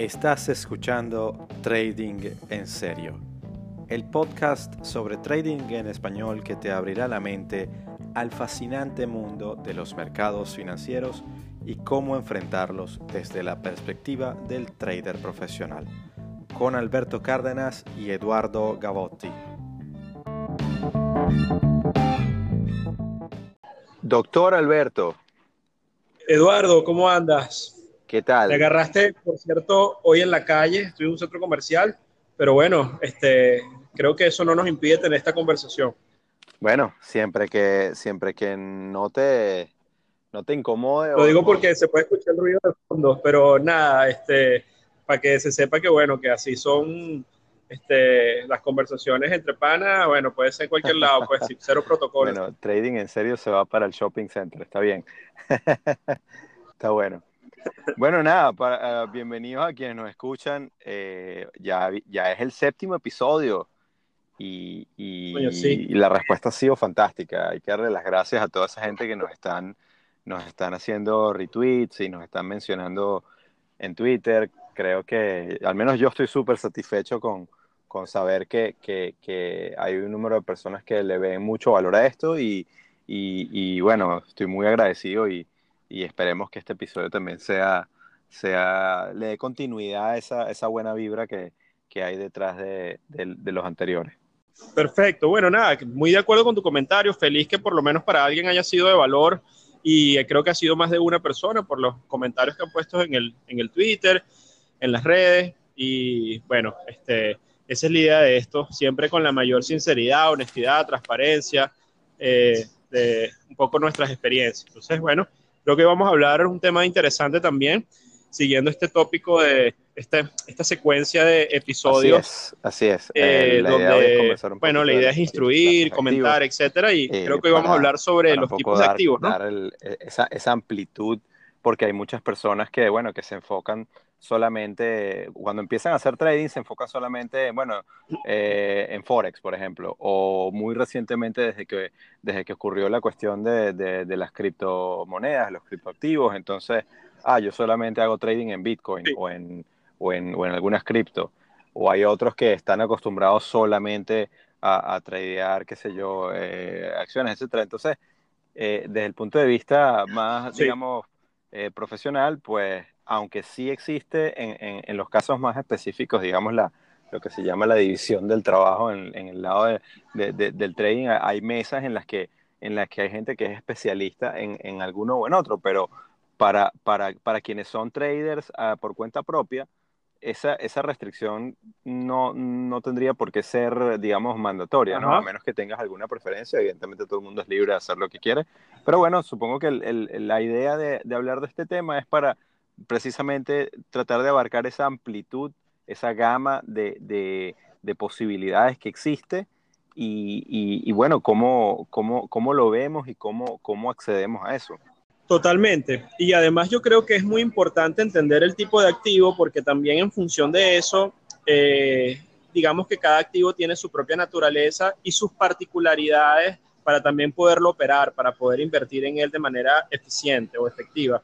Estás escuchando Trading en Serio, el podcast sobre trading en español que te abrirá la mente al fascinante mundo de los mercados financieros y cómo enfrentarlos desde la perspectiva del trader profesional, con Alberto Cárdenas y Eduardo Gavotti. Doctor Alberto. Eduardo, ¿cómo andas? ¿Qué tal? Me agarraste, por cierto, hoy en la calle, estoy en un centro comercial, pero bueno, este, creo que eso no nos impide tener esta conversación. Bueno, siempre que, siempre que no te, no te incomode. Lo digo porque se puede escuchar el ruido de fondo, pero nada, este, para que se sepa que bueno, que así son este, las conversaciones entre panas, bueno, puede ser en cualquier lado, pues cero protocolo. Bueno, trading en serio se va para el shopping center, está bien. está bueno. Bueno, nada, para, eh, bienvenidos a quienes nos escuchan. Eh, ya, ya es el séptimo episodio y, y, la respuesta ha sido fantástica. Hay que darle las gracias a toda esa gente que nos están, nos están haciendo retweets y nos están mencionando en Twitter. Creo que al menos yo estoy súper satisfecho con, con saber que, que, que, hay un número de personas que le ven mucho valor a esto y, y bueno, estoy muy agradecido y, y esperemos que este episodio también sea, sea le dé continuidad a esa, esa buena vibra que, que hay detrás de, de, los anteriores. Perfecto, bueno, nada, muy de acuerdo con tu comentario, feliz que por lo menos para alguien haya sido de valor y creo que ha sido más de una persona por los comentarios que han puesto en el, en el Twitter, en las redes y bueno, este, esa es la idea de esto, siempre con la mayor sinceridad, honestidad, transparencia, eh, de un poco nuestras experiencias. Entonces, bueno, Creo que vamos a hablar un tema interesante también, siguiendo este tópico de este, esta secuencia de episodios. Así es, así es. Eh, eh, donde, bueno, la idea es instruir, comentar, etcétera, y eh, creo que hoy vamos a hablar sobre los tipos de activos, ¿no? Dar esa, esa amplitud, porque hay muchas personas que, bueno, que se enfocan solamente, cuando empiezan a hacer trading, se enfocan solamente, bueno, eh, en Forex, por ejemplo, o muy recientemente desde que, desde que ocurrió la cuestión de, de, las criptomonedas, los criptoactivos, entonces, ah, yo solamente hago trading en Bitcoin o, en, o, en, o en algunas cripto, o hay otros que están acostumbrados solamente a, a tradear, qué sé yo, eh, acciones, etcétera. Entonces, eh, desde el punto de vista más, digamos, profesional, pues aunque sí existe en, en, los casos más específicos, digamos, la, lo que se llama la división del trabajo en, en el lado de, del trading, hay mesas en las que, en las que hay gente que es especialista en, en alguno o en otro, pero para, para, para quienes son traders uh, por cuenta propia, esa, esa restricción no, no, tendría por qué ser, digamos, mandatoria, ¿no? A menos que tengas alguna preferencia. Evidentemente todo el mundo es libre de hacer lo que quiere. Pero bueno, supongo que el, el, la idea de, de, hablar de este tema es para precisamente tratar de abarcar esa amplitud, esa gama de, de, posibilidades que existe y, y, bueno, cómo, cómo, cómo, lo vemos y cómo, cómo accedemos a eso. Totalmente. Y además yo creo que es muy importante entender el tipo de activo porque también en función de eso, eh, digamos que cada activo tiene su propia naturaleza y sus particularidades para también poderlo operar, para poder invertir en él de manera eficiente o efectiva.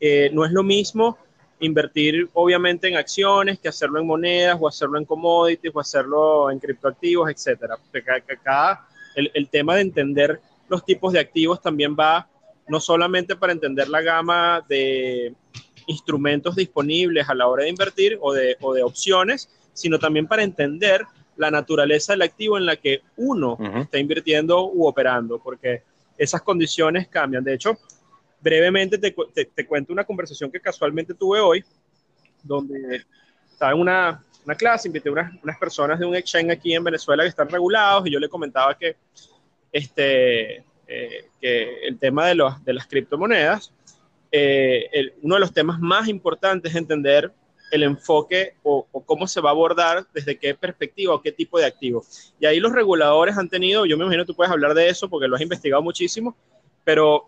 Eh, no es lo mismo invertir obviamente en acciones que hacerlo en monedas o hacerlo en commodities o hacerlo en criptoactivos, etcétera. Acá el, el tema de entender los tipos de activos también va no solamente para entender la gama de instrumentos disponibles a la hora de invertir o de, o de opciones, sino también para entender la naturaleza del activo en la que uno está invirtiendo u operando, porque esas condiciones cambian. De hecho, brevemente te, te, cuento una conversación que casualmente tuve hoy, donde estaba en una, una clase, invité a unas, unas, personas de un exchange aquí en Venezuela que están regulados y yo le comentaba que, este, eh, que el tema de, los, de las criptomonedas, eh, uno de los temas más importantes es entender el enfoque o, o, cómo se va a abordar, desde qué perspectiva o qué tipo de activo. Y ahí los reguladores han tenido, yo me imagino tú puedes hablar de eso porque lo has investigado muchísimo, pero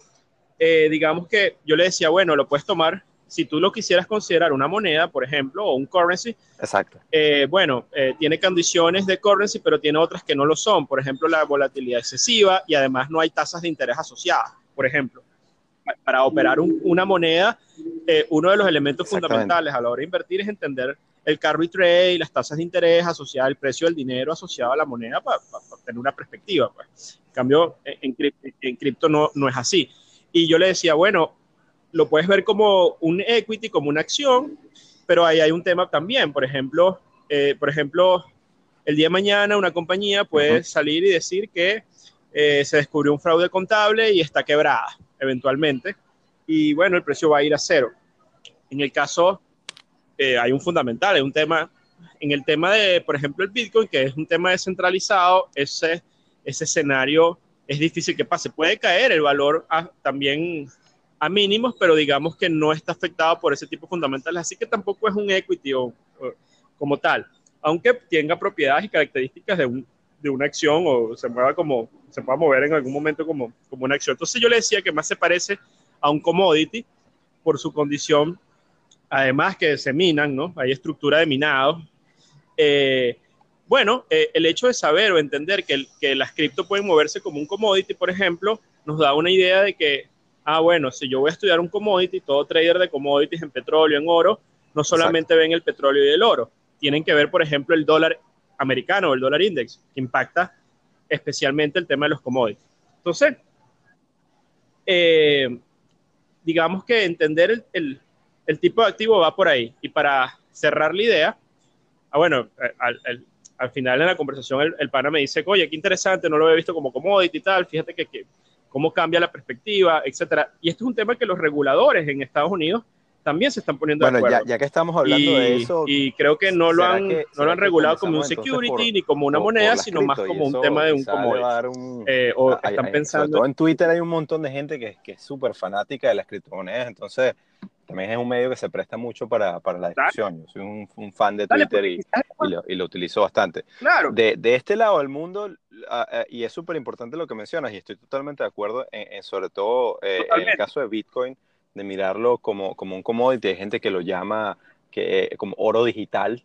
eh, digamos que yo le decía, bueno, lo puedes tomar si tú lo quisieras considerar una moneda, por ejemplo, o un currency. Exacto. Eh, bueno, eh, tiene condiciones de currency, pero tiene otras que no lo son. Por ejemplo, la volatilidad excesiva y además no hay tasas de interés asociadas, por ejemplo. para operar una moneda, eh, uno de los elementos fundamentales a la hora de invertir es entender el carry trade, las tasas de interés asociadas al precio del dinero asociado a la moneda para, tener una perspectiva. Pues. En cambio, en, en cripto no, no es así. Y yo le decía, bueno, lo puedes ver como un equity, como una acción, pero ahí hay un tema también. Por ejemplo, eh, por ejemplo, el día de mañana una compañía puede salir y decir que eh, se descubrió un fraude contable y está quebrada eventualmente. Y bueno, el precio va a ir a cero. En el caso, eh, hay un fundamental, hay un tema, en el tema de, por ejemplo, el Bitcoin, que es un tema descentralizado, ese, ese escenario es difícil que pase. Puede caer el valor también a mínimos, pero digamos que no está afectado por ese tipo fundamental, así que tampoco es un equity o, como tal, aunque tenga propiedades y características de, un, de una acción o se mueva como, se pueda mover en algún momento como, como una acción. Entonces yo le decía que más se parece a un commodity por su condición, además que se minan, ¿no? Hay estructura de minado. Eh, bueno, eh, el hecho de saber o entender que, que las cripto pueden moverse como un commodity, por ejemplo, nos da una idea de que ah, bueno, si yo voy a estudiar un commodity, todo trader de commodities en petróleo, en oro, no solamente ven el petróleo y el oro, tienen que ver, por ejemplo, el dólar americano o el dólar index, que impacta especialmente el tema de los commodities. Entonces, eh, digamos que entender el, tipo de activo va por ahí. Y para cerrar la idea, ah, bueno, al, final de la conversación el, pana me dice, oye, qué interesante, no lo había visto como commodity y tal, fíjate que, que cómo cambia la perspectiva, etcétera. Y esto es un tema que los reguladores en Estados Unidos también se están poniendo de acuerdo. Ya, ya que estamos hablando de eso. Y creo que no lo han, no lo han regulado como un security ni como una moneda, sino más como un tema de un commodity. Eh, o están pensando. En Twitter hay un montón de gente que, que es súper fanática de las criptomonedas, entonces también es un medio que se presta mucho para, para la discusión. Yo soy un, fan de Twitter y, y, lo, utilizo bastante. Claro. De, de, este lado del mundo, y es súper importante lo que mencionas, y estoy totalmente de acuerdo, en, sobre todo eh, en el caso de Bitcoin, de mirarlo como, como un commodity. Hay gente que lo llama que, como oro digital.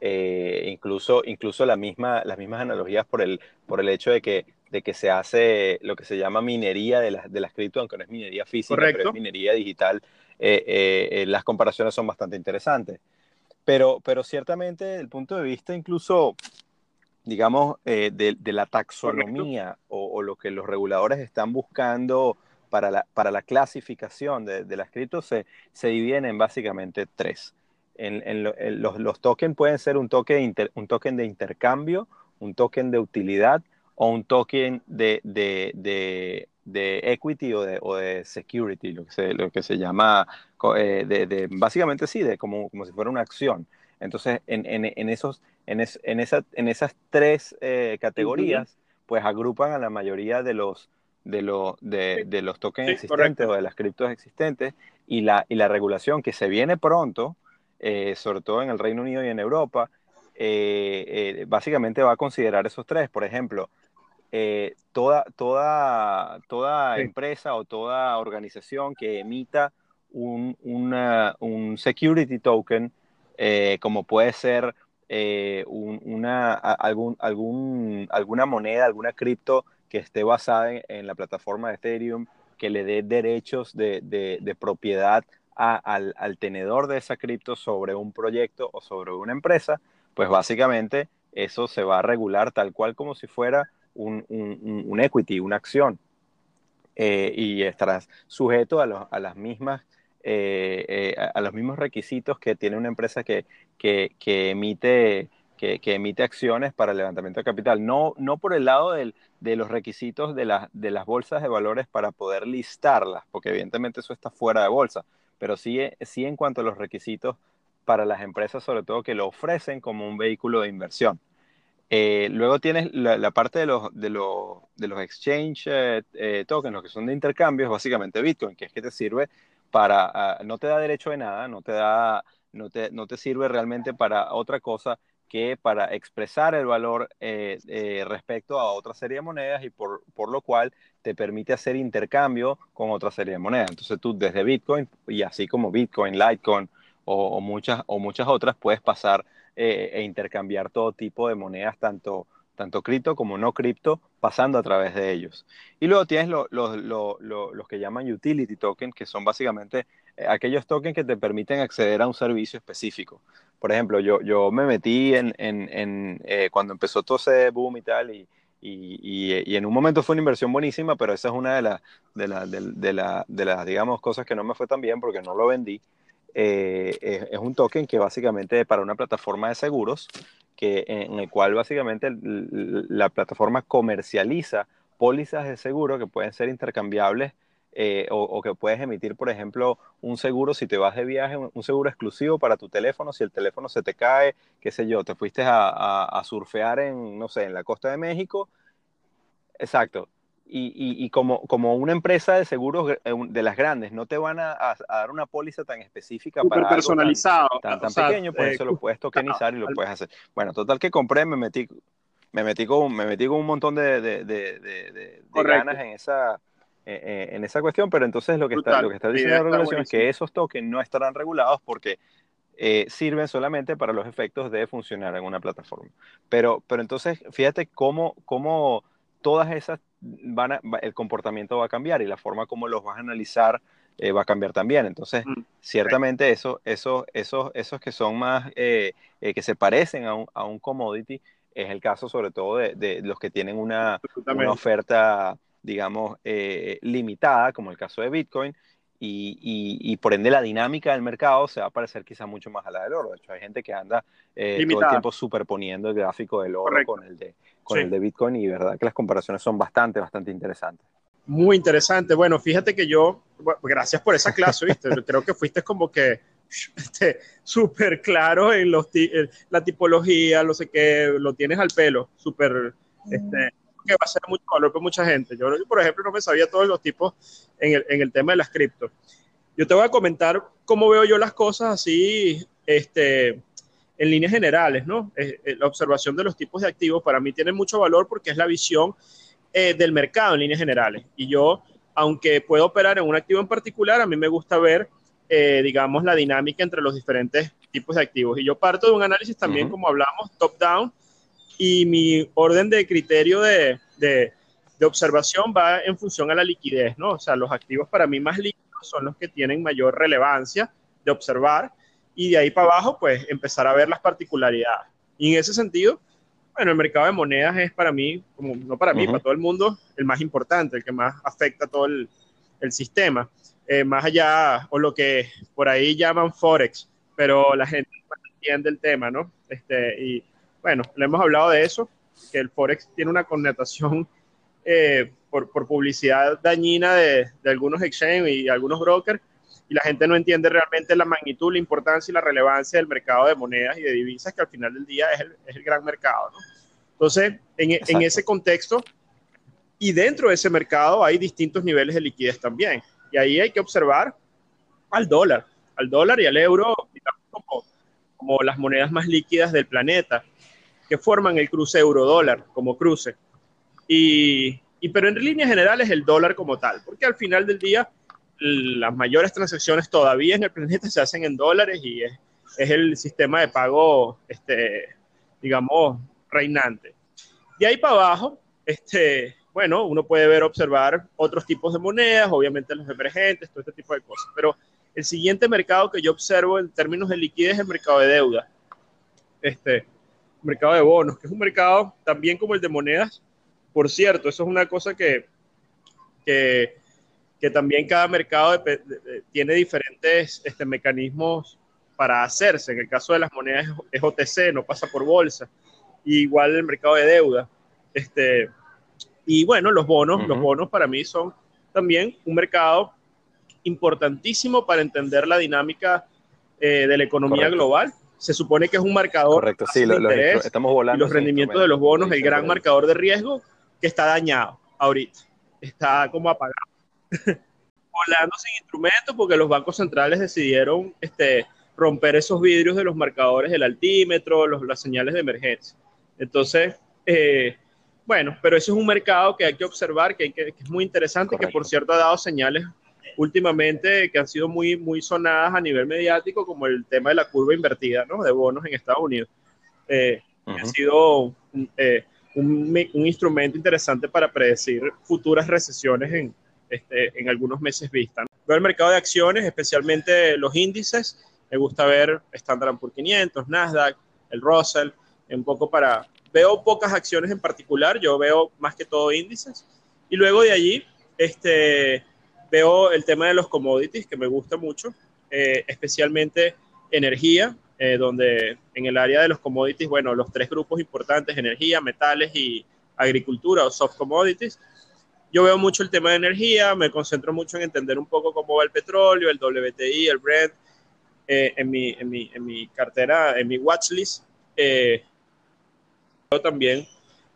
Eh, incluso incluso la misma, las mismas analogías por el, por el hecho de que, de que se hace lo que se llama minería de las, de las cripto, aunque no es minería física, pero es minería digital eh, eh, eh, las comparaciones son bastante interesantes. Pero, pero ciertamente, desde el punto de vista incluso, digamos, de, la taxonomía o, lo que los reguladores están buscando para la, para la clasificación de, de las criptos, se, se, dividen en básicamente tres. En, los, los, tokens pueden ser un token, un token de intercambio, un token de utilidad o un token de, de, de equity o de, o de, security, lo que se, lo que se llama, eh, de, básicamente sí, de como, como si fuera una acción. Entonces, en, en, en esos, en, en, esa, en esas tres eh, categorías, pues agrupan a la mayoría de los, de, lo, de, de los tokens existentes o de las criptos existentes y la, y la regulación que se viene pronto, eh, sobre todo en el Reino Unido y en Europa, básicamente va a considerar esos tres. Por ejemplo, eh, toda, toda, toda empresa o toda organización que emita un, un security token, eh, como puede ser eh, una, algún, algún, alguna moneda, alguna cripto que esté basada en, la plataforma de Ethereum, que le dé derechos de, de, propiedad al, al, tenedor de esa cripto sobre un proyecto o sobre una empresa, pues básicamente eso se va a regular tal cual como si fuera un, un, equity, una acción, eh, y estarás sujeto a, a las mismas, eh, eh, a, los mismos requisitos que tiene una empresa que, que, que emite, que, que, emite acciones para el levantamiento de capital. No, no por el lado del, de los requisitos de, la, de las bolsas de valores para poder listarlas, porque evidentemente eso está fuera de bolsa, pero sí, sí en cuanto a los requisitos para las empresas, sobre todo que lo ofrecen como un vehículo de inversión. Eh, luego tienes la, parte de los, de los, de los exchange eh, eh, tokens, los que son de intercambios, básicamente Bitcoin, que es que te sirve para, ah, no te da derecho de nada, no te, da, no te, no te sirve realmente para otra cosa que para expresar el valor respecto a otra serie de monedas y por, por lo cual te permite hacer intercambio con otra serie de monedas. Entonces tú desde Bitcoin y así como Bitcoin, Litecoin o, muchas, o muchas otras puedes pasar eh, e intercambiar todo tipo de monedas, tanto, tanto cripto como no cripto, pasando a través de ellos. Y luego tienes los que llaman utility token, que son básicamente eh, aquellos tokens que te permiten acceder a un servicio específico. Por ejemplo, yo, yo me metí en, en, eh, cuando empezó todo ese boom y tal, y, y, y, en un momento fue una inversión buenísima, pero esa es una de las, de, la, de, la, de las, digamos, cosas que no me fue tan bien porque no lo vendí. Eh, es, un token que básicamente para una plataforma de seguros, que, en el cual básicamente la plataforma comercializa pólizas de seguro que pueden ser intercambiables eh, o, que puedes emitir, por ejemplo, un seguro si te vas de viaje, un, seguro exclusivo para tu teléfono, si el teléfono se te cae, qué sé yo, te fuiste a, surfear en, no sé, en la costa de México. Exacto. Y, como, como una empresa de seguros eh, de las grandes no te van a, dar una póliza tan específica para personalizado, tan, tan, pequeño, pues eso lo puedes tokenizar y lo puedes hacer. Bueno, total que compré, me metí, me metí con, me metí con un montón de, de, de, de ganas en esa, eh, eh, en esa cuestión, pero entonces lo que, está, lo que está diciendo la regulación es que esos tokens no estarán regulados porque eh, sirven solamente para los efectos de funcionar en una plataforma. Pero, pero entonces, fíjate cómo, cómo todas esas van a, el comportamiento va a cambiar y la forma como los vas a analizar va a cambiar también. Entonces, mm, ciertamente eso, eso, esos, esos que son más, que se parecen a un, a un, commodity, es el caso sobre todo de, de los que tienen una, una oferta digamos, eh, limitada, como el caso de Bitcoin, y, por ende la dinámica del mercado se va a parecer quizá mucho más a la del oro. De hecho, hay gente que anda eh, todo el tiempo superponiendo el gráfico del oro con, el de, con el de Bitcoin y verdad que las comparaciones son bastante, bastante interesantes. Muy interesante. Bueno, fíjate que yo, gracias por esa clase, ¿viste? Creo que fuiste como que este, súper claro en los, la tipología, lo sé qué, lo tienes al pelo, súper... Este, que va a ser mucho valor para mucha gente. Yo, por ejemplo, no me sabía todos los tipos en el, en el tema de las cripto. Yo te voy a comentar cómo veo yo las cosas así, este, en líneas generales, ¿no? Eh, eh, la observación de los tipos de activos para mí tiene mucho valor porque es la visión eh, del mercado en líneas generales. Y yo, aunque puedo operar en un activo en particular, a mí me gusta ver, digamos, la dinámica entre los diferentes tipos de activos. Y yo parto de un análisis también, como hablamos, top-down, y mi orden de criterio de, de, observación va en función a la liquidez, ¿no? O sea, los activos para mí más líquidos son los que tienen mayor relevancia de observar y de ahí para abajo, pues empezar a ver las particularidades. Y en ese sentido, bueno, el mercado de monedas es para mí, como no para mí, para todo el mundo, el más importante, el que más afecta a todo el, el sistema. Eh, más allá, o lo que por ahí llaman Forex, pero la gente entiende el tema, ¿no? Este, y bueno, le hemos hablado de eso, que el Forex tiene una connotación eh, por, publicidad dañina de, algunos exchanges y algunos brokers, y la gente no entiende realmente la magnitud, la importancia y la relevancia del mercado de monedas y de divisas, que al final del día es el, gran mercado. Entonces, en, ese contexto, y dentro de ese mercado hay distintos niveles de liquidez también. Y ahí hay que observar al dólar, al dólar y al euro como, como las monedas más líquidas del planeta que forman el cruce euro-dólar como cruce. Y, pero en líneas generales el dólar como tal, porque al final del día las mayores transacciones todavía en el planeta se hacen en dólares y es, es el sistema de pago, este, digamos, reinante. De ahí para abajo, este, bueno, uno puede ver, observar otros tipos de monedas, obviamente los emergentes, todo este tipo de cosas, pero el siguiente mercado que yo observo en términos de liquidez es el mercado de deuda. Este, mercado de bonos, que es un mercado también como el de monedas. Por cierto, eso es una cosa que, que, también cada mercado tiene diferentes este, mecanismos para hacerse. En el caso de las monedas es OTC, no pasa por bolsa. igual el mercado de deuda. Este, y bueno, los bonos, los bonos para mí son también un mercado importantísimo para entender la dinámica eh, de la economía global se supone que es un marcador Correcto, sí, lo, estamos volando. Y los rendimientos de los bonos, el gran marcador de riesgo que está dañado ahorita, está como apagado. volando sin instrumentos porque los bancos centrales decidieron este, romper esos vidrios de los marcadores del altímetro, los, las señales de emergencia. Entonces, eh, bueno, pero eso es un mercado que hay que observar, que, que, es muy interesante, que por cierto ha dado señales últimamente que han sido muy, muy sonadas a nivel mediático, como el tema de la curva invertida ¿no? de bonos en Estados Unidos. Eh, Ha sido eh, un, instrumento interesante para predecir futuras recesiones en, este, en algunos meses vista. Veo el mercado de acciones, especialmente los índices. Me gusta ver Standard Poor's 500, Nasdaq, el Russell, un poco para... Veo pocas acciones en particular, yo veo más que todo índices. Y luego de allí, este, veo el tema de los commodities, que me gusta mucho, eh, especialmente energía, eh, donde en el área de los commodities, bueno, los tres grupos importantes, energía, metales y agricultura o soft commodities. Yo veo mucho el tema de energía, me concentro mucho en entender un poco cómo va el petróleo, el WTI, el Brent, eh, en, mi, en, mi, en, mi, cartera, en mi watchlist. Eh, también,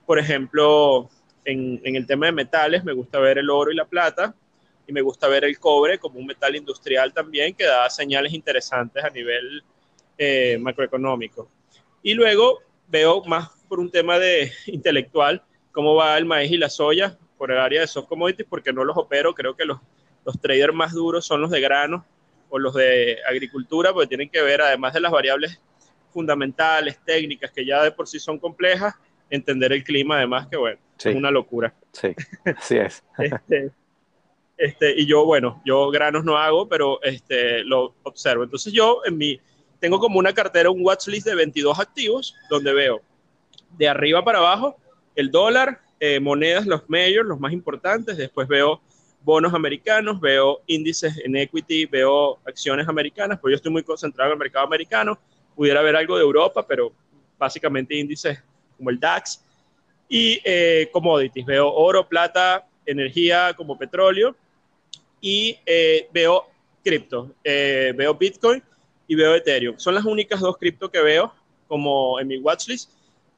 por ejemplo, en, en el tema de metales, me gusta ver el oro y la plata, y me gusta ver el cobre como un metal industrial también que da señales interesantes a nivel eh, macroeconómico. Y luego veo más por un tema de intelectual cómo va el maíz y la soya por el área de soft commodities porque no los opero, creo que los, los traders más duros son los de grano o los de agricultura porque tienen que ver además de las variables fundamentales, técnicas que ya de por sí son complejas, entender el clima además que bueno, es una locura. Sí, así es. este, este, y yo, bueno, yo granos no hago, pero este, lo observo. Entonces yo en mi, tengo como una cartera, un watchlist de 22 activos, donde veo de arriba para abajo el dólar, eh, monedas, los mayores, los más importantes, después veo bonos americanos, veo índices en equity, veo acciones americanas, pues yo estoy muy concentrado en el mercado americano, pudiera haber algo de Europa, pero básicamente índices como el DAX y eh, commodities, veo oro, plata, energía como petróleo y eh, veo cripto, veo Bitcoin y veo Ethereum. Son las únicas dos cripto que veo como en mi watchlist,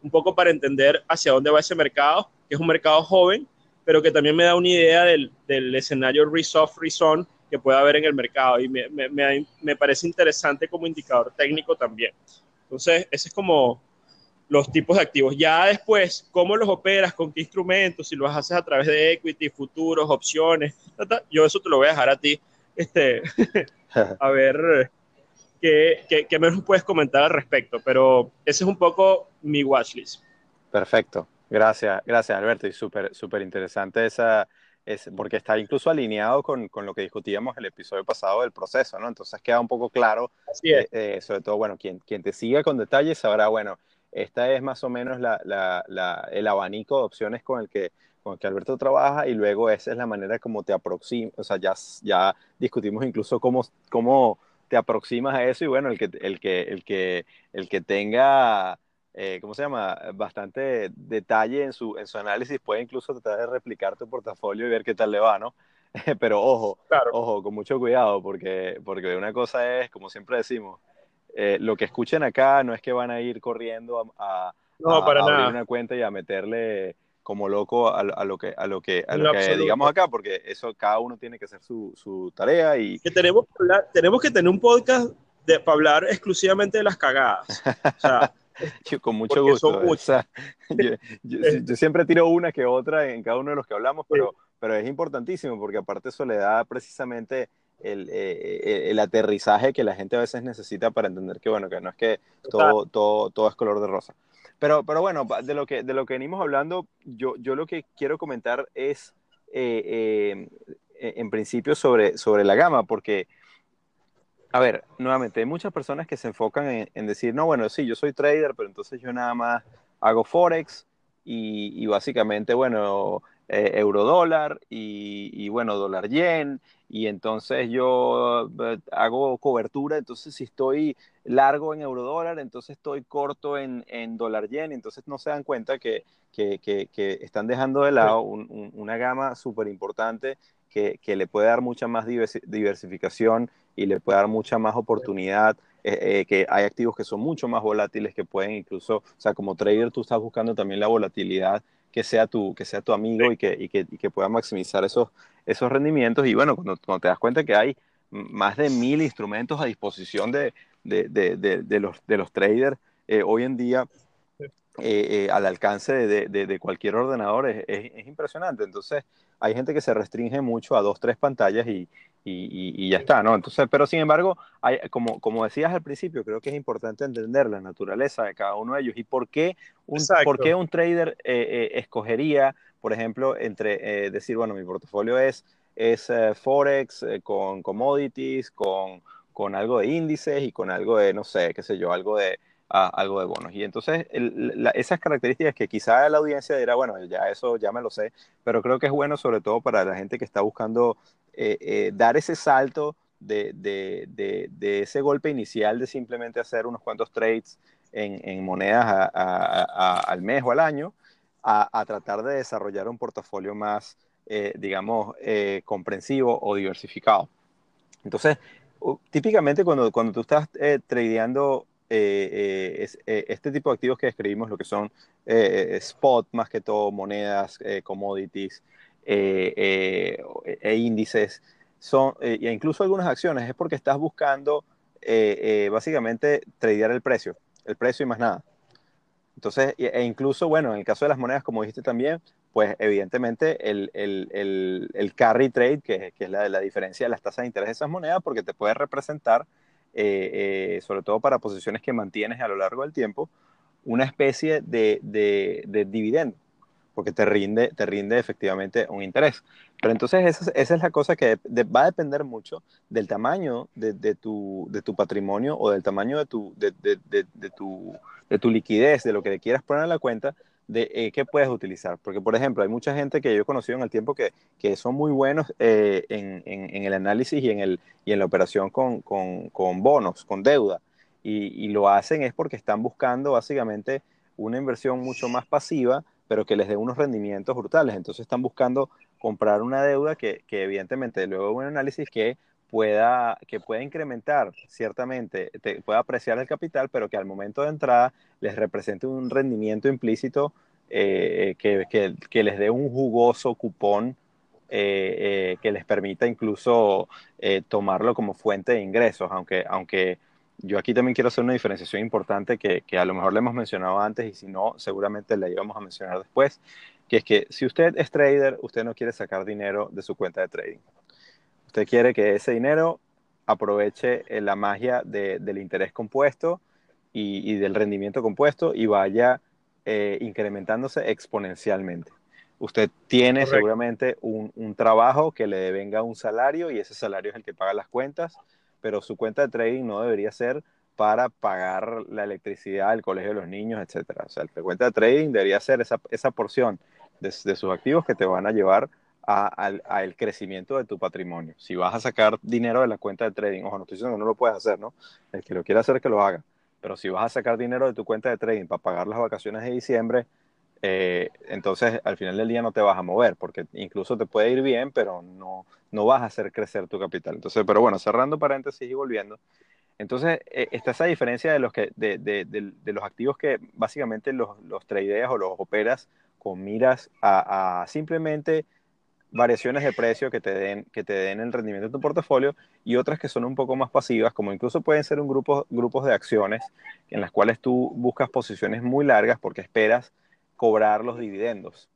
un poco para entender hacia dónde va ese mercado, que es un mercado joven, pero que también me da una idea del, del escenario risk-off, risk-on que puede haber en el mercado y me, me, me, parece interesante como indicador técnico también. Entonces, ese es como los tipos de activos. Ya después, cómo los operas, con qué instrumentos, si los haces a través de equity, futuros, opciones, yo eso te lo voy a dejar a ti. Este, a ver ¿qué, qué, me puedes comentar al respecto? Pero ese es un poco mi watchlist. Perfecto, gracias, gracias Alberto, y súper súper interesante esa, es, porque está incluso alineado con, con, lo que discutíamos el episodio pasado del proceso, ¿no? Entonces queda un poco claro, eh, eh, sobre todo, bueno, quien, quien te siga con detalles sabrá, bueno, esta es más o menos la, la, la, el abanico de opciones con el que con el que Alberto trabaja y luego esa es la manera como te aproxima, o sea, ya, ya discutimos incluso cómo, cómo te aproximas a eso y bueno, el que, el que, el que, el que tenga, eh, ¿cómo se llama? Bastante detalle en su, en su análisis puede incluso tratar de replicar tu portafolio y ver qué tal le va, ¿no? Pero ojo, ojo, con mucho cuidado, porque, porque una cosa es, como siempre decimos, eh, lo que escuchen acá no es que van a ir corriendo a, abrir una cuenta y a meterle como loco a, lo que, a lo que, a lo que digamos acá, porque eso cada uno tiene que hacer su, su tarea y... Que tenemos, tenemos que tener un podcast de, para hablar exclusivamente de las cagadas. O sea, yo, con mucho gusto. yo, siempre tiro una que otra en cada uno de los que hablamos, pero, pero es importantísimo porque aparte eso le da precisamente el, eh, eh, el, aterrizaje que la gente a veces necesita para entender que, bueno, que no es que todo, todo, todo es color de rosa. Pero, pero bueno, de lo, que, de lo que venimos hablando, yo, yo lo que quiero comentar es, eh, eh, en principio, sobre, sobre la gama, porque, a ver, nuevamente, hay muchas personas que se enfocan en, decir, no, bueno, sí, yo soy trader, pero entonces yo nada más hago Forex y, y básicamente, bueno, eh, euro dólar y, y, bueno, dólar yen y entonces yo eh, hago cobertura, entonces si estoy largo en euro dólar, entonces estoy corto en, en dólar yen, entonces no se dan cuenta que, que, que, están dejando de lado una gama súper importante que, que, le puede dar mucha más diversificación y le puede dar mucha más oportunidad, eh, eh, que hay activos que son mucho más volátiles, que pueden incluso, o sea, como trader tú estás buscando también la volatilidad que sea tu, que sea tu amigo y, que, y, que, y que pueda maximizar esos, esos rendimientos. Y bueno, cuando, te das cuenta que hay más de mil instrumentos a disposición de, de, de, de los, de los traders eh, hoy en día, eh, eh, al alcance de, cualquier ordenador, es, es, impresionante. Entonces, hay gente que se restringe mucho a dos, tres pantallas y, y, ya está, ¿no? Entonces, pero sin embargo, hay, como, como decías al principio, creo que es importante entender la naturaleza de cada uno de ellos y por qué un, por qué un trader eh, eh, escogería, por ejemplo, entre eh, decir, bueno, mi portafolio es, es Forex con commodities, con, con algo de índices y con algo de, no sé, qué sé yo, algo de, algo de bonos. Y entonces esas características que quizá la audiencia dirá, bueno, ya eso ya me lo sé, pero creo que es bueno sobre todo para la gente que está buscando eh, eh, dar ese salto de, de, de, ese golpe inicial de simplemente hacer unos cuantos trades en, en monedas al mes o al año, a, tratar de desarrollar un portafolio más, eh, digamos, comprensivo o diversificado. Entonces, típicamente cuando, cuando tú estás tradeando eh, eh, este tipo de activos que describimos, lo que son eh, spot, más que todo monedas, commodities e índices, son, e incluso algunas acciones, es porque estás buscando básicamente tradear el precio, el precio y más nada. Entonces, e incluso, bueno, en el caso de las monedas, como dijiste también, pues evidentemente el, el, el, carry trade, que, que es la, la diferencia de las tasas de interés de esas monedas, porque te puede representar eh, eh, sobre todo para posiciones que mantienes a lo largo del tiempo, una especie de, de, dividendo, porque te rinde, te rinde efectivamente un interés. Pero entonces esa, esa es la cosa que va a depender mucho del tamaño de, de, tu, de tu patrimonio o del tamaño de tu, de, tu, de tu liquidez, de lo que le quieras poner a la cuenta, de eh, qué puedes utilizar. Porque, por ejemplo, hay mucha gente que yo he conocido en el tiempo que, que son muy buenos eh, en, en, el análisis y en, el, y en la operación con, con, con bonos, con deuda. Y, y, lo hacen es porque están buscando básicamente una inversión mucho más pasiva, pero que les dé unos rendimientos brutales. Entonces están buscando comprar una deuda que, evidentemente luego de un análisis que pueda, que pueda incrementar ciertamente, te, pueda apreciar el capital, pero que al momento de entrada les represente un rendimiento implícito eh, que, que, que, les dé un jugoso cupón eh, eh, que les permita incluso tomarlo como fuente de ingresos, aunque, aunque yo aquí también quiero hacer una diferenciación importante que, que a lo mejor le hemos mencionado antes y si no, seguramente la íbamos a mencionar después, que es que si usted es trader, usted no quiere sacar dinero de su cuenta de trading. Usted quiere que ese dinero aproveche eh, la magia del interés compuesto y, del rendimiento compuesto y vaya eh, incrementándose exponencialmente. Usted tiene seguramente un, trabajo que le devenga un salario y ese salario es el que paga las cuentas, pero su cuenta de trading no debería ser para pagar la electricidad, el colegio de los niños, etc. O sea, la cuenta de trading debería ser esa, esa porción de, de, sus activos que te van a llevar al crecimiento de tu patrimonio. Si vas a sacar dinero de la cuenta de trading, ojo, no estoy diciendo que no lo puedes hacer, ¿no? El que lo quiera hacer, que lo haga. Pero si vas a sacar dinero de tu cuenta de trading para pagar las vacaciones de diciembre, eh, entonces al final del día no te vas a mover, porque incluso te puede ir bien, pero no, no vas a hacer crecer tu capital. Entonces, pero bueno, cerrando paréntesis y volviendo. Entonces, eh, está esa diferencia de los, que, de, de, de, los activos que básicamente los, los tradeas o los operas con miras a, a simplemente variaciones de precio que te den, que te den el rendimiento de tu portafolio y otras que son un poco más pasivas, como incluso pueden ser un grupo, grupos de acciones en las cuales tú buscas posiciones muy largas porque esperas cobrar los dividendos.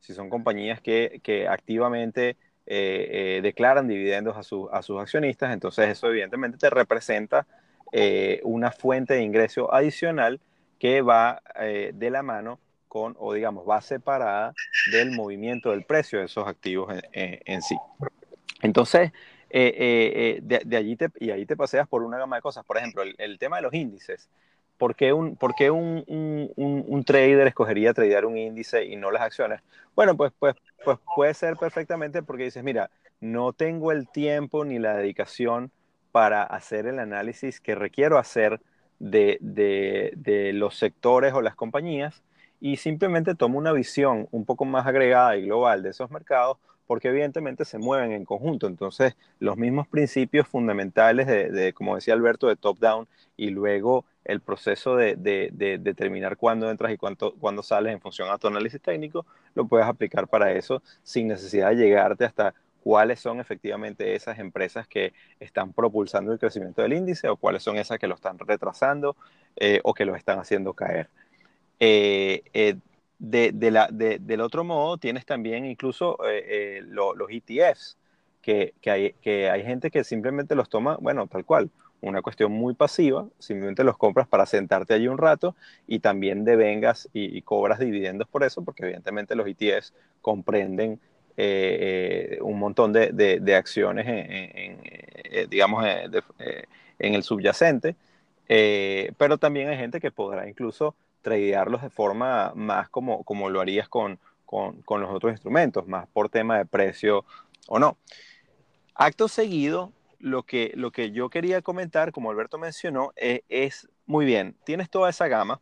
Si son compañías que, que activamente eh, eh, declaran dividendos a, a, sus accionistas, entonces eso evidentemente te representa eh, una fuente de ingreso adicional que va de la mano con, o digamos, va separada del movimiento del precio de esos activos en, sí. Entonces, eh, de, allí te, y ahí te paseas por una gama de cosas. Por ejemplo, el, tema de los índices. ¿Por qué, un, por qué un, un, un, trader escogería tradear un índice y no las acciones? Bueno, pues, pues, pues puede ser perfectamente porque dices, mira, no tengo el tiempo ni la dedicación para hacer el análisis que requiero hacer de, de, de los sectores o las compañías y simplemente tomo una visión un poco más agregada y global de esos mercados porque evidentemente se mueven en conjunto. Entonces, los mismos principios fundamentales de, como decía Alberto, de top-down y luego el proceso de, determinar cuándo entras y cuánto, cuándo sales en función a tu análisis técnico, lo puedes aplicar para eso sin necesidad de llegarte hasta cuáles son efectivamente esas empresas que están propulsando el crecimiento del índice o cuáles son esas que lo están retrasando eh, o que lo están haciendo caer. Eh, eh, de, del otro modo, tienes también incluso los ETFs, que, hay, que hay gente que simplemente los toma, bueno, tal cual, una cuestión muy pasiva, simplemente los compras para sentarte allí un rato y también devengas y, y cobras dividendos por eso, porque evidentemente los ETFs comprenden eh, un montón de, acciones en, digamos, en el subyacente, pero también hay gente que podrá incluso tradearlos de forma más como, como lo harías con, con, los otros instrumentos, más por tema de precio o no. Acto seguido, lo que, lo que yo quería comentar, como Alberto mencionó, e, es, muy bien, tienes toda esa gama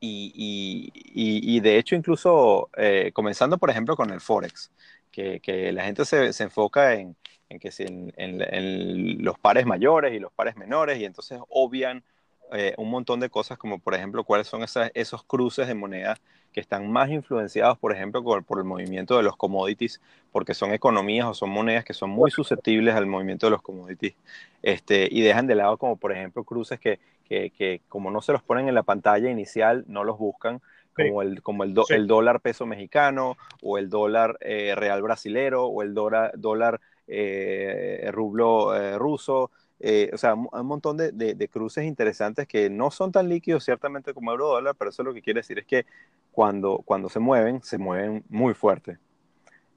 y, y, y, de hecho incluso eh, comenzando por ejemplo con el Forex, que, que la gente se, se enfoca en, en que en, en, los pares mayores y los pares menores y entonces obvian eh, un montón de cosas, como por ejemplo cuáles son esas, esos cruces de moneda que están más influenciados, por ejemplo, por, por, el movimiento de los commodities, porque son economías o son monedas que son muy susceptibles al movimiento de los commodities, este, y dejan de lado como por ejemplo cruces que, que, que como no se los ponen en la pantalla inicial, no los buscan, como el, como el, el dólar peso mexicano o el dólar eh, real brasilero o el dólar, dólar eh, rublo ruso. Eh, o sea, un, montón de, de, cruces interesantes que no son tan líquidos ciertamente como euro dólar, pero eso lo que quiere decir es que cuando, cuando se mueven, se mueven muy fuerte.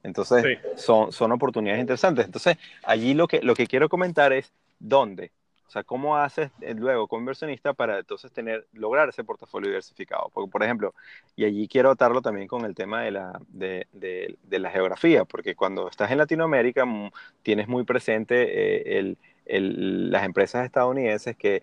Entonces, son, son oportunidades interesantes. Entonces, allí lo que, lo que quiero comentar es dónde. O sea, ¿cómo haces eh, luego como inversionista para entonces tener, lograr ese portafolio diversificado? Porque, por ejemplo, y allí quiero atarlo también con el tema de la, de, de, la geografía, porque cuando estás en Latinoamérica mm, tienes muy presente eh, el, las empresas estadounidenses que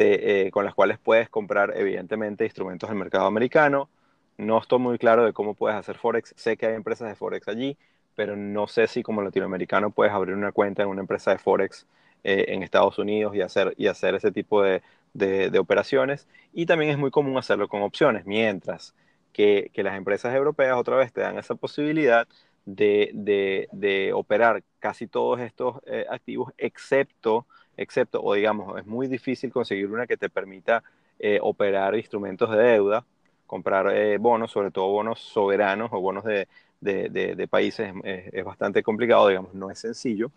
eh, con las cuales puedes comprar evidentemente instrumentos del mercado americano. No estoy muy claro de cómo puedes hacer Forex. Sé que hay empresas de Forex allí, pero no sé si como latinoamericano puedes abrir una cuenta en una empresa de Forex eh, en Estados Unidos y hacer, y hacer ese tipo de, de, operaciones. Y también es muy común hacerlo con opciones, mientras que, que las empresas europeas otra vez te dan esa posibilidad de, de, operar casi todos estos eh, activos, excepto, excepto, o digamos, es muy difícil conseguir una que te permita eh, operar instrumentos de deuda, comprar eh, bonos, sobre todo bonos soberanos o bonos de, de, países, es, bastante complicado, digamos, no es sencillo.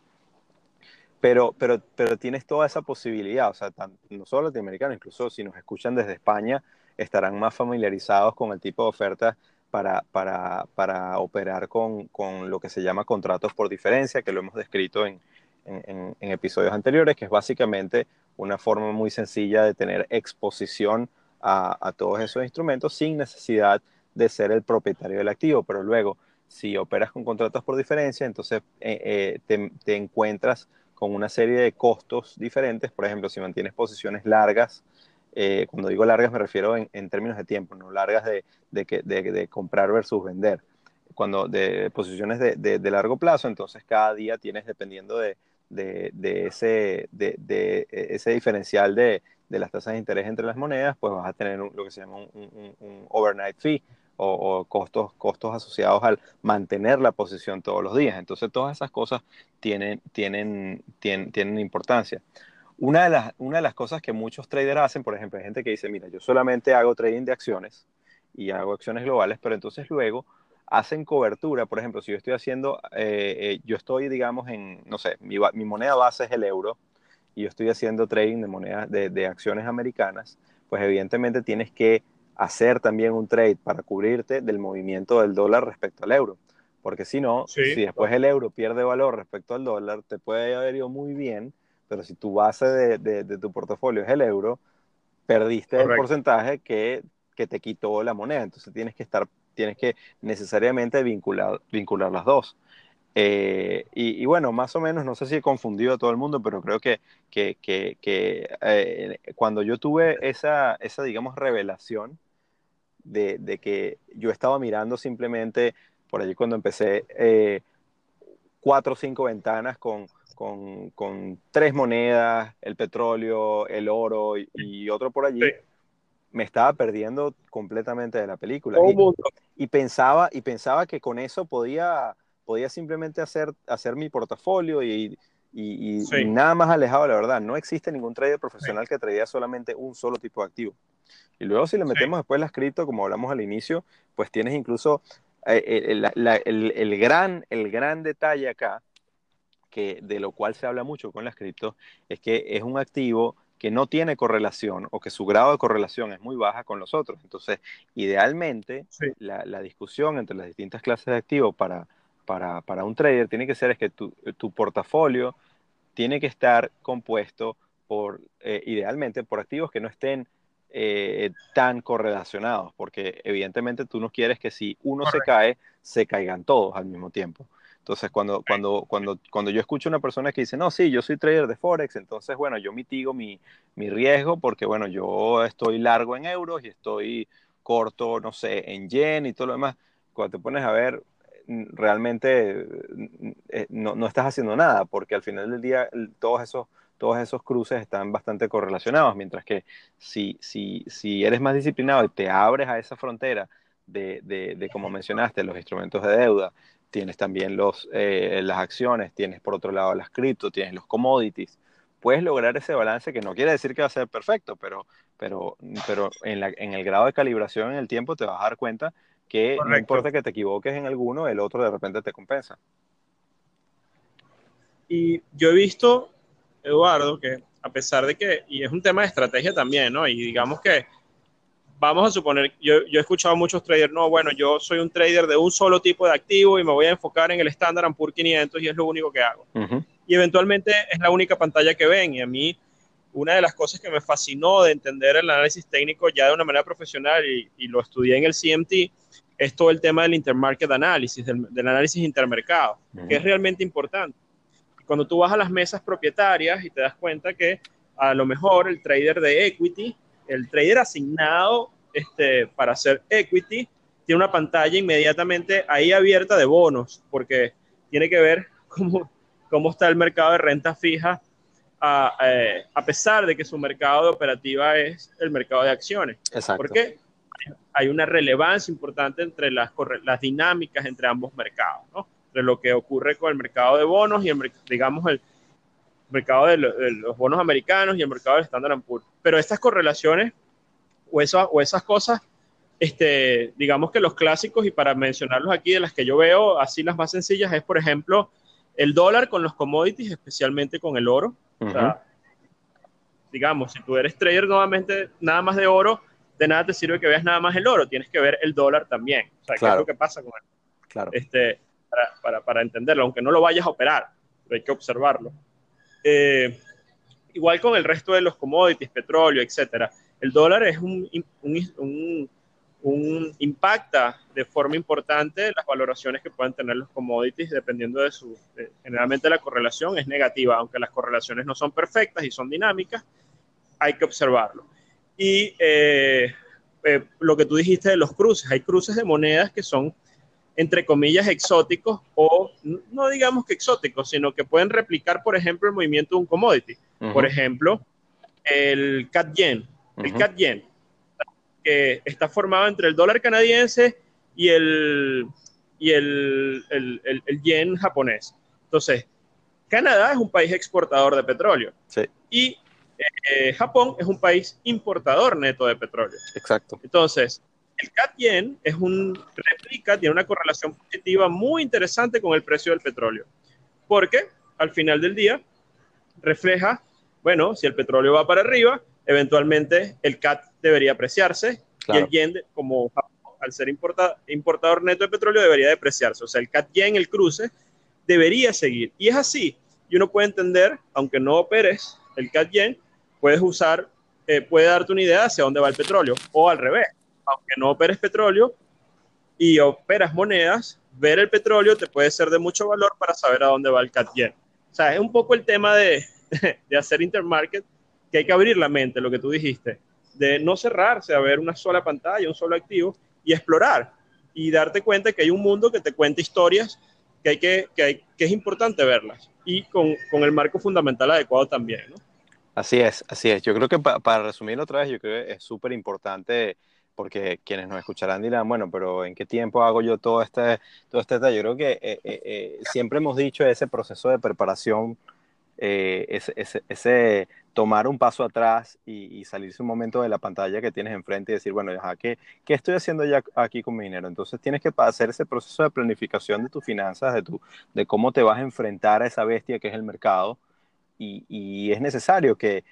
Pero, pero, pero tienes toda esa posibilidad, o sea, no solo latinoamericanos, incluso si nos escuchan desde España, estarán más familiarizados con el tipo de ofertas para, operar con, lo que se llama contratos por diferencia, que lo hemos descrito en, episodios anteriores, que es básicamente una forma muy sencilla de tener exposición a, todos esos instrumentos sin necesidad de ser el propietario del activo. Pero luego, si operas con contratos por diferencia, entonces eh, eh, te encuentras con una serie de costos diferentes. Por ejemplo, si mantienes posiciones largas, eh, cuando digo largas me refiero en, términos de tiempo, no largas de, de, comprar versus vender. Cuando de posiciones de, largo plazo, entonces cada día tienes, dependiendo de, ese, de, ese diferencial de, las tasas de interés entre las monedas, pues vas a tener lo que se llama un, overnight fee o, costos, costos asociados al mantener la posición todos los días. Entonces todas esas cosas tienen, tienen, tienen, tienen importancia. Una de, las, una de las cosas que muchos traders hacen, por ejemplo, hay gente que dice, mira, yo solamente hago trading de acciones y hago acciones globales, pero entonces luego hacen cobertura, por ejemplo, si yo estoy haciendo, eh, eh, yo estoy, digamos, en, no sé, mi, mi, moneda base es el euro y yo estoy haciendo trading de monedas, de, de, acciones americanas, pues evidentemente tienes que hacer también un trade para cubrirte del movimiento del dólar respecto al euro. Porque si no, si después el euro pierde valor respecto al dólar, te puede haber ido muy bien, pero si tu base de, tu portafolio es el euro, perdiste el porcentaje que, te quitó la moneda. Entonces tienes que estar, tienes que necesariamente vincular, vincular las dos. Eh, y, bueno, más o menos, no sé si he confundido a todo el mundo, pero creo que, que, eh, cuando yo tuve esa, esa digamos, revelación de, que yo estaba mirando simplemente, por allí cuando empecé, eh, cuatro o cinco ventanas con, con, tres monedas, el petróleo, el oro y, otro por allí, me estaba perdiendo completamente de la película. Y, pensaba, y pensaba que con eso podía, podía simplemente hacer, hacer mi portafolio y, nada más alejado de la verdad. No existe ningún trader profesional que traiga solamente un solo tipo de activo. Y luego si le metemos después las cripto, como hablamos al inicio, pues tienes incluso eh, el, gran, el gran detalle acá, que de lo cual se habla mucho con las cripto, es que es un activo que no tiene correlación o que su grado de correlación es muy baja con los otros. Entonces, idealmente, la, discusión entre las distintas clases de activos para, para, un trader tiene que ser es que tu, tu portafolio tiene que estar compuesto por, eh, idealmente, por activos que no estén eh, tan correlacionados, porque evidentemente tú no quieres que si uno se cae, se caigan todos al mismo tiempo. Entonces, cuando, cuando, cuando, cuando yo escucho a una persona que dice, no, sí, yo soy trader de Forex, entonces, bueno, yo mitigo mi, mi riesgo porque, bueno, yo estoy largo en euros y estoy corto, no sé, en yen y todo lo demás. Cuando te pones a ver, realmente eh, no, no, estás haciendo nada, porque al final del día todos esos, todos esos cruces están bastante correlacionados, mientras que si, si, si eres más disciplinado y te abres a esa frontera de, de, de como mencionaste, los instrumentos de deuda, tienes también los, eh, las acciones, tienes por otro lado las cripto, tienes los commodities, puedes lograr ese balance que no quiere decir que va a ser perfecto, pero, pero, pero en, la, en el grado de calibración en el tiempo te vas a dar cuenta que no importa que te equivoques en alguno, el otro de repente te compensa. Y yo he visto, Eduardo, que a pesar de que, y es un tema de estrategia también, ¿no? Y digamos que, vamos a suponer, yo, yo he escuchado a muchos traders, no, bueno, yo soy un trader de un solo tipo de activo y me voy a enfocar en el Standard Poor's 500 y es lo único que hago. Y eventualmente es la única pantalla que ven y a mí una de las cosas que me fascinó de entender el análisis técnico ya de una manera profesional y, y lo estudié en el CMT es todo el tema del intermarket análisis, del, análisis intermercado, que es realmente importante. Cuando tú vas a las mesas propietarias y te das cuenta que a lo mejor el trader de equity, el trader asignado este, para hacer equity, tiene una pantalla inmediatamente ahí abierta de bonos, porque tiene que ver cómo, cómo está el mercado de renta fija, a, eh, a pesar de que su mercado de operativa es el mercado de acciones. Exacto. ¿Por qué? hay una relevancia importante entre las, las dinámicas entre ambos mercados, ¿no? Entre lo que ocurre con el mercado de bonos y, el, digamos, el mercado de, los bonos americanos y el mercado del Standard Poor's. Pero estas correlaciones o, eso, o esas cosas, este, digamos que los clásicos, y para mencionarlos aquí, de las que yo veo, así las más sencillas, es, por ejemplo, el dólar con los commodities, especialmente con el oro. o sea, digamos, si tú eres trader nuevamente nada más de oro, de nada te sirve que veas nada más el oro, tienes que ver el dólar también. O sea, ¿qué es lo que pasa con él? Claro. Este, para, para, para, entenderlo, aunque no lo vayas a operar, pero hay que observarlo. Eh, igual con el resto de los commodities, petróleo, etcétera. El dólar es un, un, un, un, impacta de forma importante las valoraciones que pueden tener los commodities dependiendo de su... generalmente la correlación es negativa, aunque las correlaciones no son perfectas y son dinámicas, hay que observarlo. Y eh, eh, lo que tú dijiste de los cruces, hay cruces de monedas que son, entre comillas, exóticos o no digamos que exóticos, sino que pueden replicar, por ejemplo, el movimiento de un commodity. Por ejemplo, el CAD Yen. El CAD Yen, que está formado entre el dólar canadiense y el, y el, el, el, el yen japonés. Entonces, Canadá es un país exportador de petróleo. Sí. Y eh, Japón es un país importador neto de petróleo. Exacto. Entonces, el CAD Yen es un réplica, tiene una correlación positiva muy interesante con el precio del petróleo, porque al final del día refleja, bueno, si el petróleo va para arriba, eventualmente el CAD debería apreciarse y el yen, como Japón, al ser importador neto de petróleo, debería depreciarse. O sea, el CAD yen, el cruce, debería seguir. Y es así. Y uno puede entender, aunque no operes el CAD yen, puedes usar, eh, puede darte una idea hacia dónde va el petróleo. O al revés, aunque no operes petróleo y operas monedas, ver el petróleo te puede ser de mucho valor para saber a dónde va el CAD yen. O sea, es un poco el tema de, de hacer intermarket, que hay que abrir la mente, lo que tú dijiste, de no cerrarse a ver una sola pantalla, un solo activo y explorar y darte cuenta que hay un mundo que te cuenta historias que, hay que, que, hay, que es importante verlas y con, con el marco fundamental adecuado también. Así es, así es. Yo creo que para resumirlo otra vez, yo creo que es súper importante porque quienes nos escucharán dirán, bueno, pero ¿en qué tiempo hago yo todo este, todo este Yo creo que eh, eh, eh, siempre hemos dicho ese proceso de preparación eh, ese, tomar un paso atrás y, salirse un momento de la pantalla que tienes enfrente y decir, bueno, ¿qué, ¿qué estoy haciendo ya aquí con mi dinero? Entonces tienes que hacer ese proceso de planificación de tus finanzas, de, tu, de cómo te vas a enfrentar a esa bestia que es el mercado. Y, es necesario que,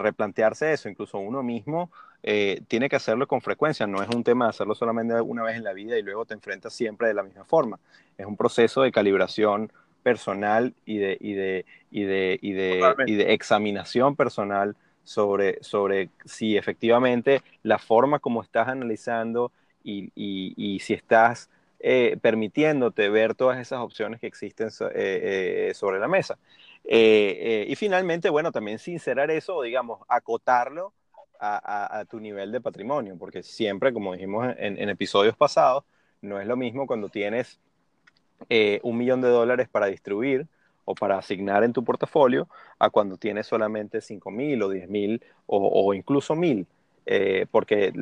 replantearse eso, incluso uno mismo eh, tiene que hacerlo con frecuencia, no es un tema de hacerlo solamente una vez en la vida y luego te enfrentas siempre de la misma forma, es un proceso de calibración personal y de, y de, y de, y de, y de examinación personal sobre, sobre si efectivamente la forma como estás analizando y, y, si estás eh, permitiéndote ver todas esas opciones que existen eh, eh, sobre la mesa. y finalmente, bueno, también sincerar eso, digamos, acotarlo a, a, tu nivel de patrimonio, porque siempre, como dijimos en, en episodios pasados, no es lo mismo cuando tienes eh, un millón de dólares para distribuir o para asignar en tu portafolio a cuando tienes solamente 5 mil o 10 mil o, incluso mil. Eh, porque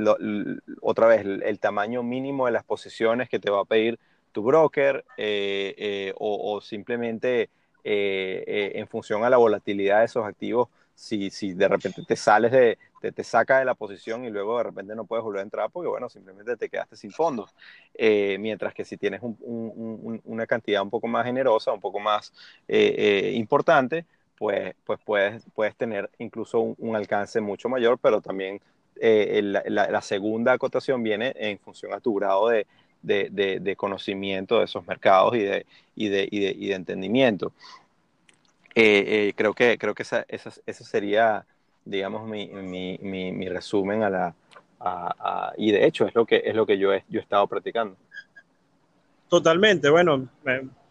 otra vez el, tamaño mínimo de las posiciones que te va a pedir tu broker eh, o, simplemente en función a la volatilidad de esos activos si, si de repente te sales de, te, saca de la posición y luego de repente no puedes volver a entrar porque, bueno, simplemente te quedaste sin fondos. Eh, mientras que si tienes una cantidad un poco más generosa, un poco más eh, eh, importante, pues, pues puedes, puedes tener incluso un, alcance mucho mayor, pero también la, segunda acotación viene en función a tu grado de, de, de, conocimiento de esos mercados y de, y de, y y entendimiento. Creo que, creo que esa, esa, sería, digamos, mi, mi, mi, resumen a la... y de hecho es lo que, es lo que yo, he, yo he estado practicando. Totalmente, bueno,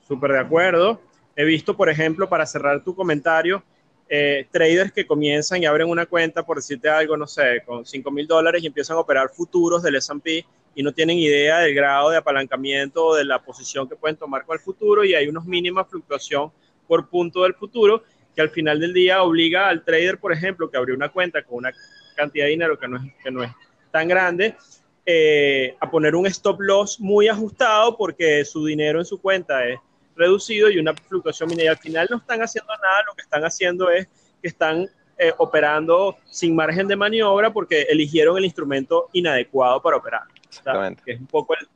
súper de acuerdo. He visto, por ejemplo, para cerrar tu comentario, eh, traders que comienzan y abren una cuenta, por decirte algo, no sé, con 5 mil dólares y empiezan a operar futuros del S&P y no tienen idea del grado de apalancamiento o de la posición que pueden tomar con el futuro y hay unos mínimas fluctuación por punto del futuro, que al final del día obliga al trader, por ejemplo, que abrió una cuenta con una cantidad de dinero que no es, que no es tan grande, eh, a poner un stop loss muy ajustado porque su dinero en su cuenta es reducido y una fluctuación mínima. Y al final no están haciendo nada, lo que están haciendo es que están eh, operando sin margen de maniobra porque eligieron el instrumento inadecuado para operar. que es un poco el,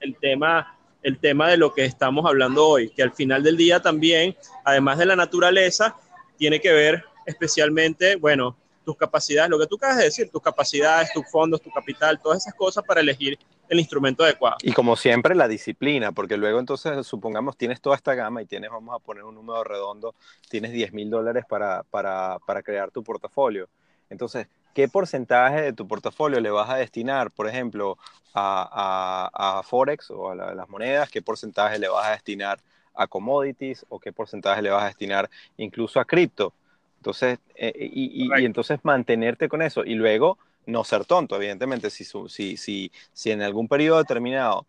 el tema el tema de lo que estamos hablando hoy, que al final del día también, además de la naturaleza, tiene que ver especialmente, bueno, tus capacidades, lo que tú acabas de decir, tus capacidades, tus fondos, tu capital, todas esas cosas para elegir el instrumento adecuado. Y como siempre, la disciplina, porque luego entonces, supongamos, tienes toda esta gama y tienes, vamos a poner un número redondo, tienes 10 mil dólares para, para, para crear tu portafolio. Entonces, ¿qué porcentaje de tu portafolio le vas a destinar, por ejemplo, a, Forex o a, las monedas? ¿Qué porcentaje le vas a destinar a commodities o qué porcentaje le vas a destinar incluso a cripto? Entonces, eh, y, entonces mantenerte con eso y luego no ser tonto, evidentemente, si, si, si, si en algún periodo determinado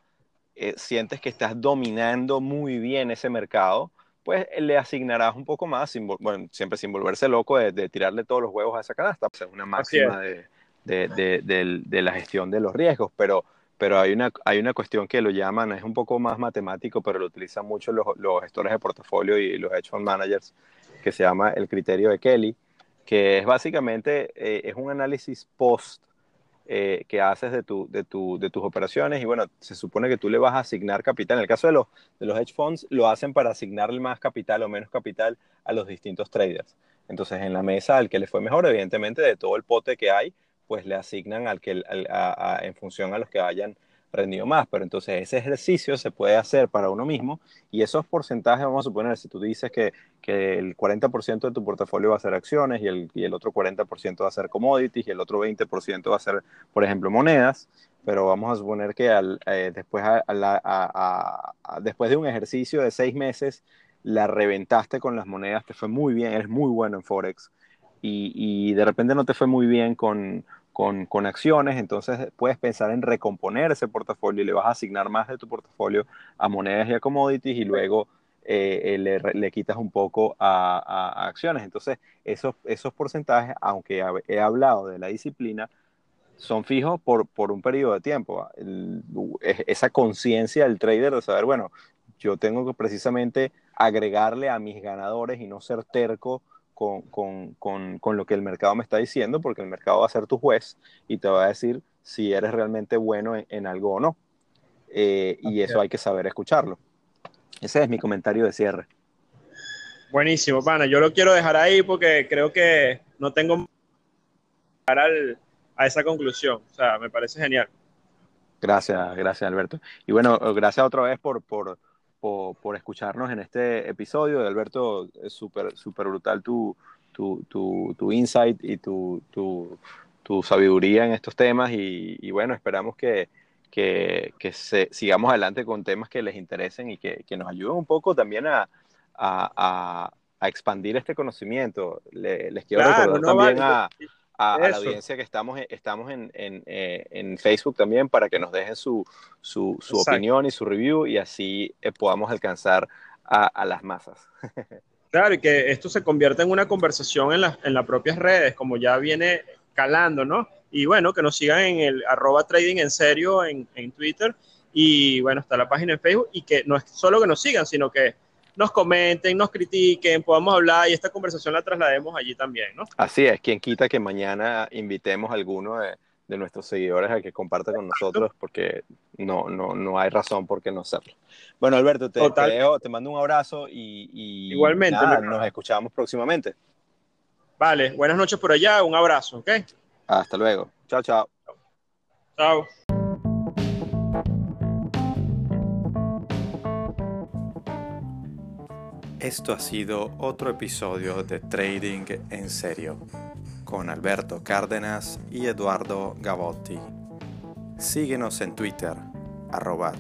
eh, sientes que estás dominando muy bien ese mercado, pues le asignarás un poco más, bueno, siempre sin volverse loco de, tirarle todos los huevos a esa canasta. Pues es una máxima de, de, la gestión de los riesgos, pero, pero hay, una, hay una cuestión que lo llaman, es un poco más matemático, pero lo utilizan mucho los, los gestores de portafolio y los hedge fund managers, que se llama el criterio de Kelly, que es básicamente eh, es un análisis post eh, que haces de, tu, de, tu, de, tus operaciones y bueno, se supone que tú le vas a asignar capital. En el caso de los, de los hedge funds, lo hacen para asignarle más capital o menos capital a los distintos traders. Entonces, en la mesa, al que le fue mejor, evidentemente, de todo el pote que hay, pues le asignan al que, en función a los que vayan rendido más, pero entonces ese ejercicio se puede hacer para uno mismo y esos porcentajes, vamos a suponer, si tú dices que, que el 40% de tu portafolio va a ser acciones y el, y el otro 40% va a ser commodities y el otro 20% va a ser, por ejemplo, monedas, pero vamos a suponer que al, eh, después, a, después de un ejercicio de seis meses la reventaste con las monedas, te fue muy bien, eres muy bueno en Forex y, y de repente no te fue muy bien con con, acciones, entonces puedes pensar en recomponer ese portafolio y le vas a asignar más de tu portafolio a monedas y a commodities y luego eh, eh, le, quitas un poco a, acciones. Entonces, esos, esos porcentajes, aunque he hablado de la disciplina, son fijos por, por un periodo de tiempo. esa conciencia del trader de saber, bueno, yo tengo que precisamente agregarle a mis ganadores y no ser terco con, con, con, con, lo que el mercado me está diciendo, porque el mercado va a ser tu juez y te va a decir si eres realmente bueno en, algo o no. Eh, y eso hay que saber escucharlo. Ese es mi comentario de cierre. Buenísimo, pana. Yo lo quiero dejar ahí porque creo que no tengo al, a esa conclusión. O sea, me parece genial. Gracias, gracias Alberto. Y bueno, gracias otra vez por, por, por, escucharnos en este episodio. Alberto, es súper super brutal tu, tu, tu, tu, insight y tu, tu, sabiduría en estos temas y, bueno, esperamos que, que, que se, sigamos adelante con temas que les interesen y que, que nos ayuden un poco también a, a, a, expandir este conocimiento. les quiero recordar también a a, la audiencia que estamos, estamos en, en, eh, en, Facebook también para que nos dejen su, su, su opinión y su review y así eh, podamos alcanzar a, a, las masas. Claro, y que esto se convierta en una conversación en, la, en las propias redes, como ya viene calando, ¿no? Y bueno, que nos sigan en el arroba trading en serio en, en Twitter y bueno, está la página en Facebook y que no es solo que nos sigan, sino que nos comenten, nos critiquen, podamos hablar y esta conversación la traslademos allí también, ¿no? Así es, quien quita que mañana invitemos a alguno de, nuestros seguidores a que comparta con nosotros, porque no, no, no hay razón por qué no hacerlo. Bueno, Alberto, te, te, mando un abrazo y, igualmente nos escuchamos próximamente. Vale, buenas noches por allá, un abrazo, ¿ok? Hasta luego. Chao, chao. Chao. Esto ha sido otro episodio de Trading en Serio con Alberto Cárdenas y Eduardo Gavotti. Síguenos en Twitter, arroba.